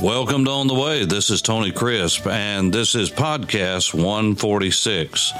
Welcome to On the Way. This is Tony Crisp, and this is podcast 146.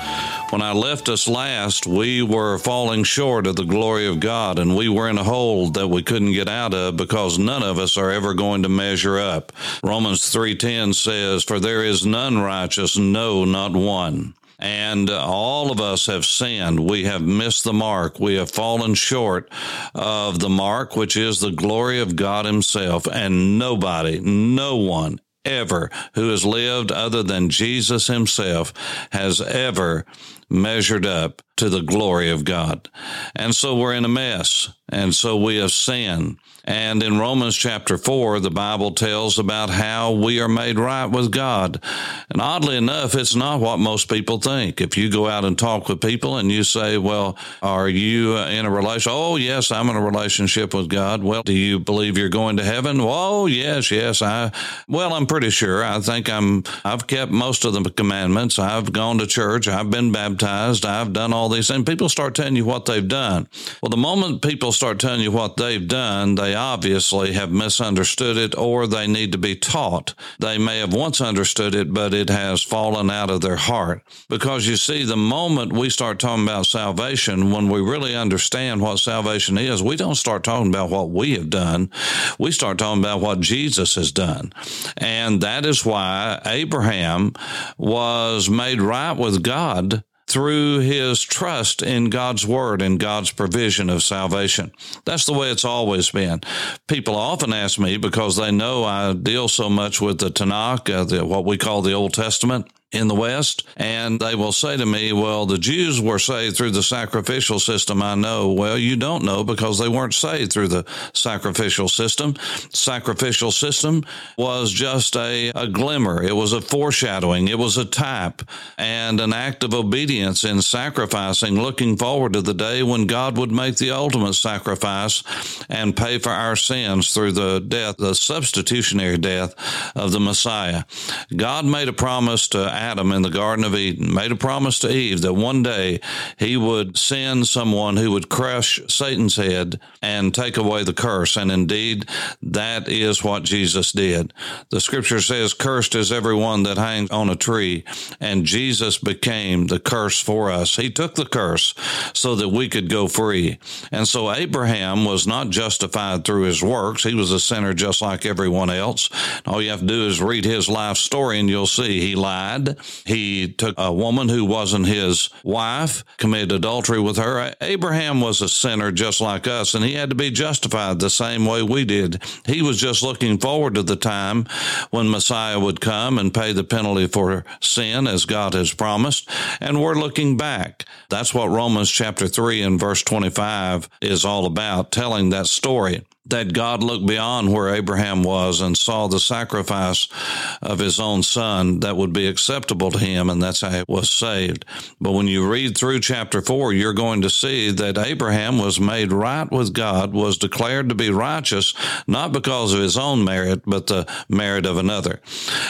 When I left us last, we were falling short of the glory of God, and we were in a hole that we couldn't get out of because none of us are ever going to measure up. Romans 3:10 says, "For there is none righteous, no, not one." And uh, all of us have sinned. We have missed the mark. We have fallen short of the mark, which is the glory of God Himself. And nobody, no one ever who has lived other than Jesus Himself has ever measured up to the glory of God. And so we're in a mess. And so we have sinned. And in Romans chapter 4, the Bible tells about how we are made right with God. And oddly enough, it's not what most people think. If you go out and talk with people and you say, Well, are you uh, in a relation? Oh, yes, I'm in a relationship with God. Well, do you believe you're going to heaven? Oh, yes, yes. I, well, I'm pretty sure. I think I'm, I've kept most of the commandments. I've gone to church. I've been baptized. I've done all these things. People start telling you what they've done. Well, the moment people start telling you what they've done, they obviously have misunderstood it or they need to be taught. They may have once understood it, but it has fallen out of their heart. Because you see, the moment we start talking about salvation, when we really understand what salvation is, we don't start talking about what we have done. We start talking about what Jesus has done. And that is why Abraham was made right with God through his trust in God's word and God's provision of salvation. That's the way it's always been. People often ask me because they know I deal so much with the Tanakh, uh, the, what we call the Old Testament in the West, and they will say to me, Well, the Jews were saved through the sacrificial system. I know. Well, you don't know because they weren't saved through the sacrificial system. Sacrificial system was just a, a glimmer, it was a foreshadowing, it was a type, and an act of obedience in sacrificing, looking forward to the day when God would make the ultimate sacrifice and pay for our sins through the death, the substitutionary death of the Messiah. God made a promise to Adam in the Garden of Eden, made a promise to Eve that one day he would send someone who would crush Satan's head and take away the curse. And indeed, that is what Jesus did. The scripture says, Cursed is everyone that hangs on a tree. And Jesus became the curse for us. He took the curse so that we could go free. And so Abraham was not justified through his works. He was a sinner just like everyone else. All you have to do is read his life story and you'll see he lied. He took a woman who wasn't his wife, committed adultery with her. Abraham was a sinner just like us, and he had to be justified the same way we did. He was just looking forward to the time when Messiah would come and pay the penalty for sin as God has promised. And we're looking back. That's what Romans chapter 3 and verse 25 is all about, telling that story that God looked beyond where Abraham was and saw the sacrifice of his own son that would be acceptable to him, and that's how he was saved. But when you read through chapter four, you're going to see that Abraham was made right with God, was declared to be righteous, not because of his own merit, but the merit of another.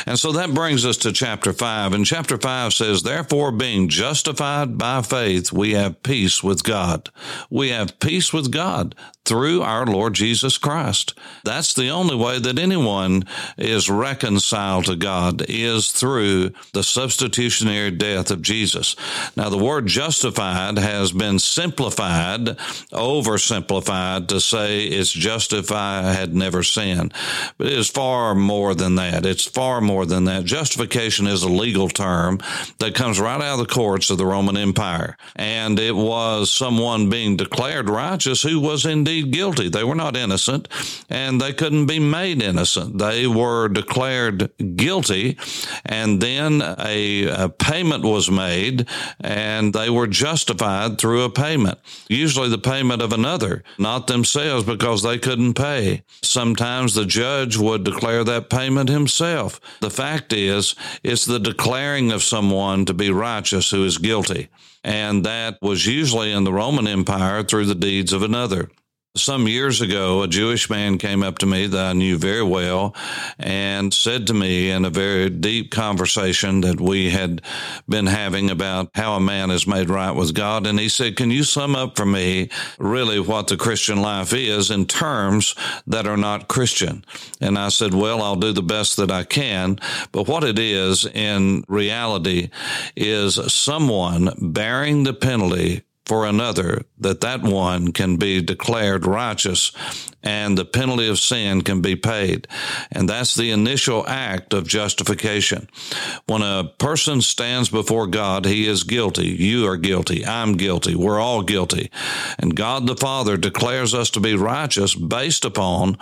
And so that brings us to chapter five. And chapter five says, Therefore, being justified by faith, we have peace with God. We have peace with God through our Lord Jesus Christ. That's the only way that anyone is reconciled to God is through the substitutionary death of Jesus. Now, the word justified has been simplified, oversimplified to say it's justified had never sinned. But it is far more than that. It's far more than that. Justification is a legal term that comes right out of the courts of the Roman Empire. And it was someone being declared righteous who was indeed guilty. They were not innocent and they couldn't be made innocent. They were declared guilty and then a, a payment was made and they were justified through a payment, usually the payment of another, not themselves because they couldn't pay. Sometimes the judge would declare that payment himself. The fact is, it's the declaring of someone to be righteous who is guilty. And that was usually in the Roman Empire through the deeds of another. Some years ago, a Jewish man came up to me that I knew very well and said to me in a very deep conversation that we had been having about how a man is made right with God. And he said, Can you sum up for me really what the Christian life is in terms that are not Christian? And I said, Well, I'll do the best that I can. But what it is in reality is someone bearing the penalty for another, that that one can be declared righteous and the penalty of sin can be paid. And that's the initial act of justification. When a person stands before God, he is guilty. You are guilty. I'm guilty. We're all guilty. And God the Father declares us to be righteous based upon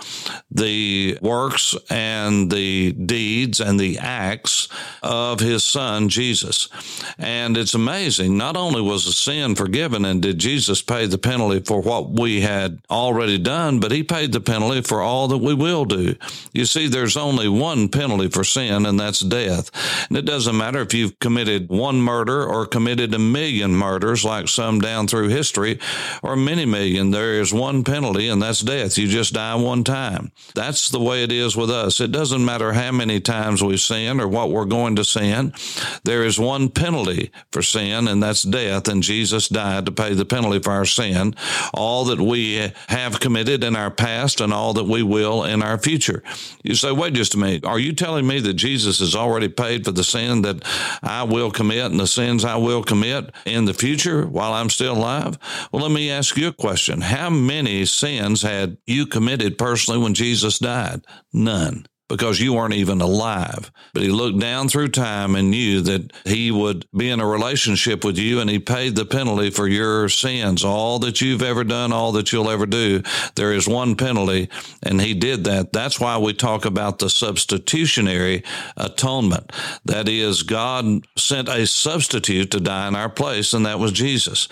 the works and the deeds and the acts of his son, Jesus. And it's amazing. Not only was the sin forgiven and did Jesus pay the penalty for what we had already done, but he paid the penalty for all that we will do. You see, there's only one penalty for sin, and that's death. And it doesn't matter if you've committed one murder or committed a million murders, like some down through history, or many million. There is one penalty, and that's death. You just die one time. That's the way it is with us. It doesn't matter how many times we sin or what we're going to sin. There is one penalty for sin, and that's death. And Jesus died to pay the penalty for our sin. All that we have committed in our past and all that we will in our future. You say, wait just a minute. Are you telling me that Jesus has already paid for the sin that I will commit and the sins I will commit in the future while I'm still alive? Well, let me ask you a question. How many sins had you committed personally when Jesus died? None because you weren't even alive. But he looked down through time and knew that he would be in a relationship with you and he paid the penalty for your sins, all that you've ever done, all that you'll ever do. There is one penalty and he did that. That's why we talk about the substitutionary atonement. That is, God sent a substitute to die in our place and that was Jesus.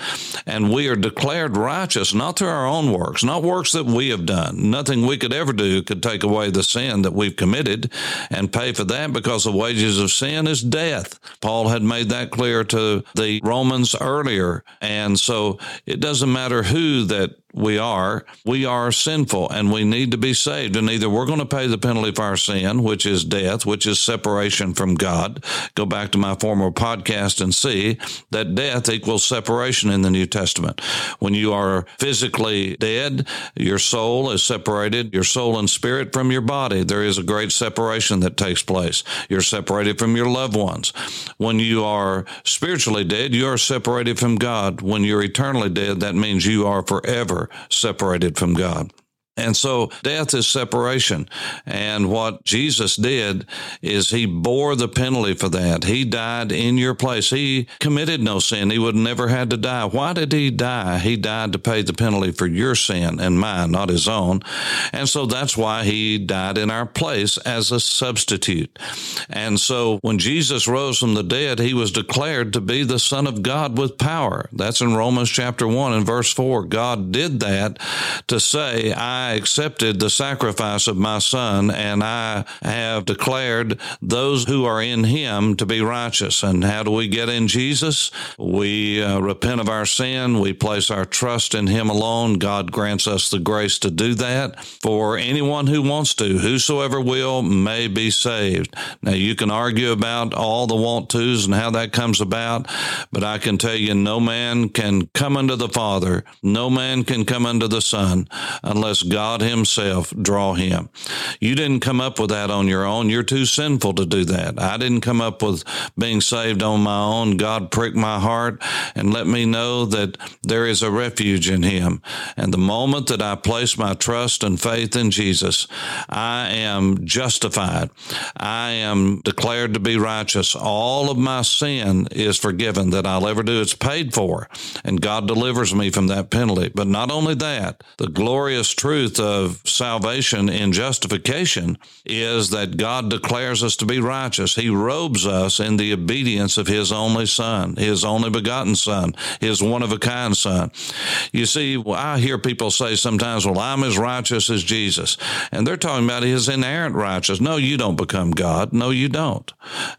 And we are declared righteous, not through our own works, not works that we have done. Nothing we could ever do could take away the sin that we've committed and pay for that because the wages of sin is death. Paul had made that clear to the Romans earlier. And so it doesn't matter who that we are, we are sinful and we need to be saved. And either we're going to pay the penalty for our sin, which is death, which is separation from God. Go back to my former podcast and see that death equals separation in the New Testament. When you are physically dead, your soul is separated, your soul and spirit from your body. There is a great separation that takes place. You're separated from your loved ones. When you are spiritually dead, you are separated from God. When you're eternally dead, that means you are forever separated from God. And so death is separation. And what Jesus did is he bore the penalty for that. He died in your place. He committed no sin. He would never had to die. Why did he die? He died to pay the penalty for your sin and mine, not his own. And so that's why he died in our place as a substitute. And so when Jesus rose from the dead, he was declared to be the son of God with power. That's in Romans chapter one and verse four. God did that to say, I I accepted the sacrifice of my son and I have declared those who are in him to be righteous. And how do we get in Jesus? We uh, repent of our sin. We place our trust in him alone. God grants us the grace to do that for anyone who wants to. Whosoever will may be saved. Now you can argue about all the want tos and how that comes about, but I can tell you no man can come unto the Father. No man can come unto the Son unless God Himself draw him. You didn't come up with that on your own. You're too sinful to do that. I didn't come up with being saved on my own. God pricked my heart and let me know that there is a refuge in Him. And the moment that I place my trust and faith in Jesus, I am justified. I am declared to be righteous. All of my sin is forgiven that I'll ever do. It's paid for. And God delivers me from that penalty. But not only that, the glorious truth truth of salvation in justification is that God declares us to be righteous. He robes us in the obedience of His only Son, His only begotten Son, His one of a kind Son. You see, I hear people say sometimes, well, I'm as righteous as Jesus. And they're talking about His inerrant righteousness. No, you don't become God. No, you don't.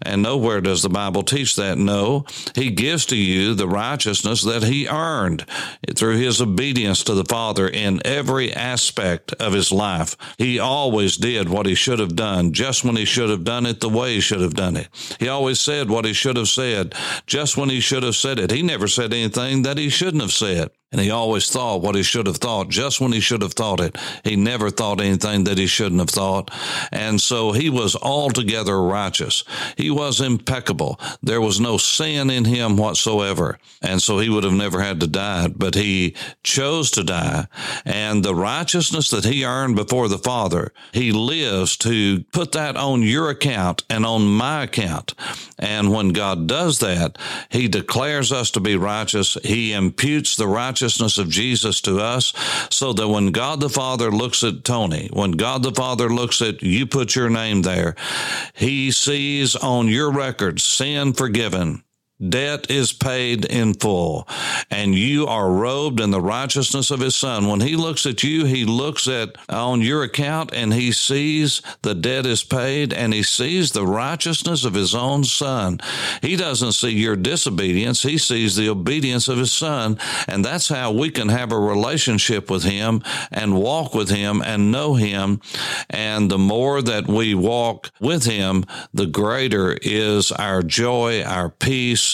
And nowhere does the Bible teach that. No, He gives to you the righteousness that He earned through His obedience to the Father in every aspect of His life. He always did what He should have done just when He should have done it the way He should have done it. He always said what He should have said just when He should have said it. He never said anything that He shouldn't have said. And he always thought what he should have thought just when he should have thought it. He never thought anything that he shouldn't have thought. And so he was altogether righteous. He was impeccable. There was no sin in him whatsoever. And so he would have never had to die, but he chose to die. And the righteousness that he earned before the Father, he lives to put that on your account and on my account. And when God does that, he declares us to be righteous. He imputes the righteousness righteousness of Jesus to us so that when God the Father looks at Tony, when God the Father looks at you put your name there, he sees on your record sin forgiven, Debt is paid in full, and you are robed in the righteousness of his son. When he looks at you, he looks at on your account and he sees the debt is paid and he sees the righteousness of his own son. He doesn't see your disobedience, he sees the obedience of his son. And that's how we can have a relationship with him and walk with him and know him. And the more that we walk with him, the greater is our joy, our peace,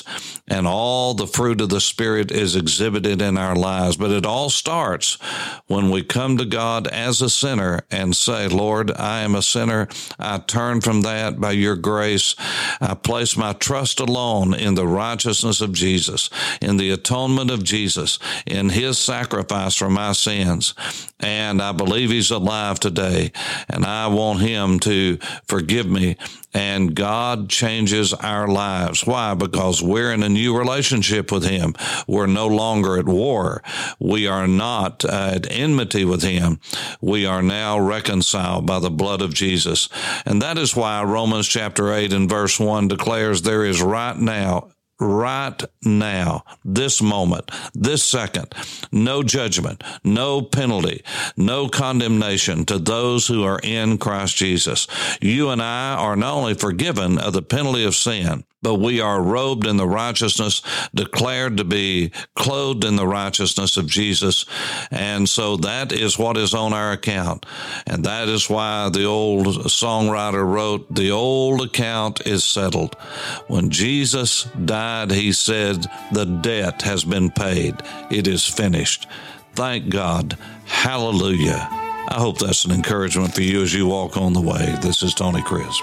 and all the fruit of the Spirit is exhibited in our lives. But it all starts when we come to God as a sinner and say, Lord, I am a sinner. I turn from that by your grace. I place my trust alone in the righteousness of Jesus, in the atonement of Jesus, in his sacrifice for my sins. And I believe he's alive today. And I want him to forgive me and God changes our lives. Why? Because we're in a new relationship with Him. We're no longer at war. We are not uh, at enmity with Him. We are now reconciled by the blood of Jesus. And that is why Romans chapter 8 and verse 1 declares there is right now right now, this moment, this second, no judgment, no penalty, no condemnation to those who are in Christ Jesus. You and I are not only forgiven of the penalty of sin, but we are robed in the righteousness, declared to be clothed in the righteousness of Jesus. And so that is what is on our account. And that is why the old songwriter wrote, the old account is settled. When Jesus died, he said, the debt has been paid. It is finished. Thank God. Hallelujah. I hope that's an encouragement for you as you walk on the way. This is Tony Crisp.